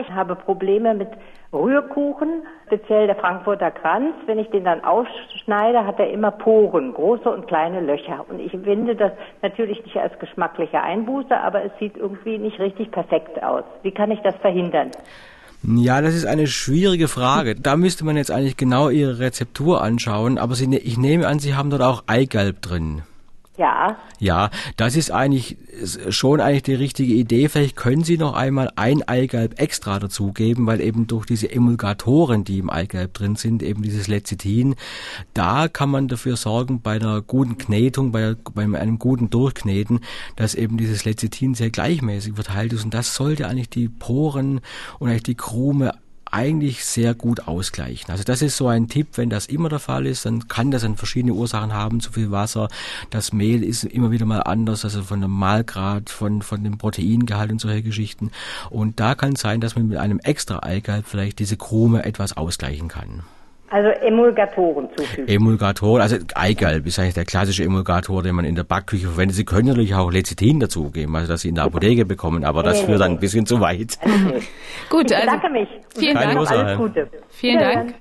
Ich habe Probleme mit Rührkuchen, speziell der Frankfurter Kranz. Wenn ich den dann aufschneide, hat er immer Poren, große und kleine Löcher. Und ich finde das natürlich nicht als geschmackliche Einbuße, aber es sieht irgendwie nicht richtig perfekt aus. Wie kann ich das verhindern? Ja, das ist eine schwierige Frage. Da müsste man jetzt eigentlich genau Ihre Rezeptur anschauen, aber Sie, ne-, ich nehme an, Sie haben dort auch Eigelb drin. Ja. Ja, das ist eigentlich schon eigentlich die richtige Idee. Vielleicht können Sie noch einmal ein Eigelb extra dazugeben, weil eben durch diese Emulgatoren, die im Eigelb drin sind, eben dieses Lecithin, da kann man dafür sorgen, bei einer guten Knetung, bei, bei einem guten Durchkneten, dass eben dieses Lecithin sehr gleichmäßig verteilt ist und das sollte eigentlich die Poren und eigentlich die Krume eigentlich sehr gut ausgleichen. Also das ist so ein Tipp, wenn das immer der Fall ist, dann kann das dann verschiedene Ursachen haben, zu viel Wasser, das Mehl ist immer wieder mal anders, also von dem Mahlgrad, von, von dem Proteingehalt und solche Geschichten. Und da kann es sein, dass man mit einem extra Eigelb vielleicht diese Krume etwas ausgleichen kann. Also Emulgatoren zufügen. Emulgatoren, also Eigelb ist eigentlich der klassische Emulgator, den man in der Backküche verwendet. Sie können natürlich auch Lecithin dazugeben, also dass Sie in der Apotheke bekommen, aber das führt dann ein bisschen zu weit. Gut, ich also bedanke mich. vielen Keine Dank. Alles Gute. Vielen Dank.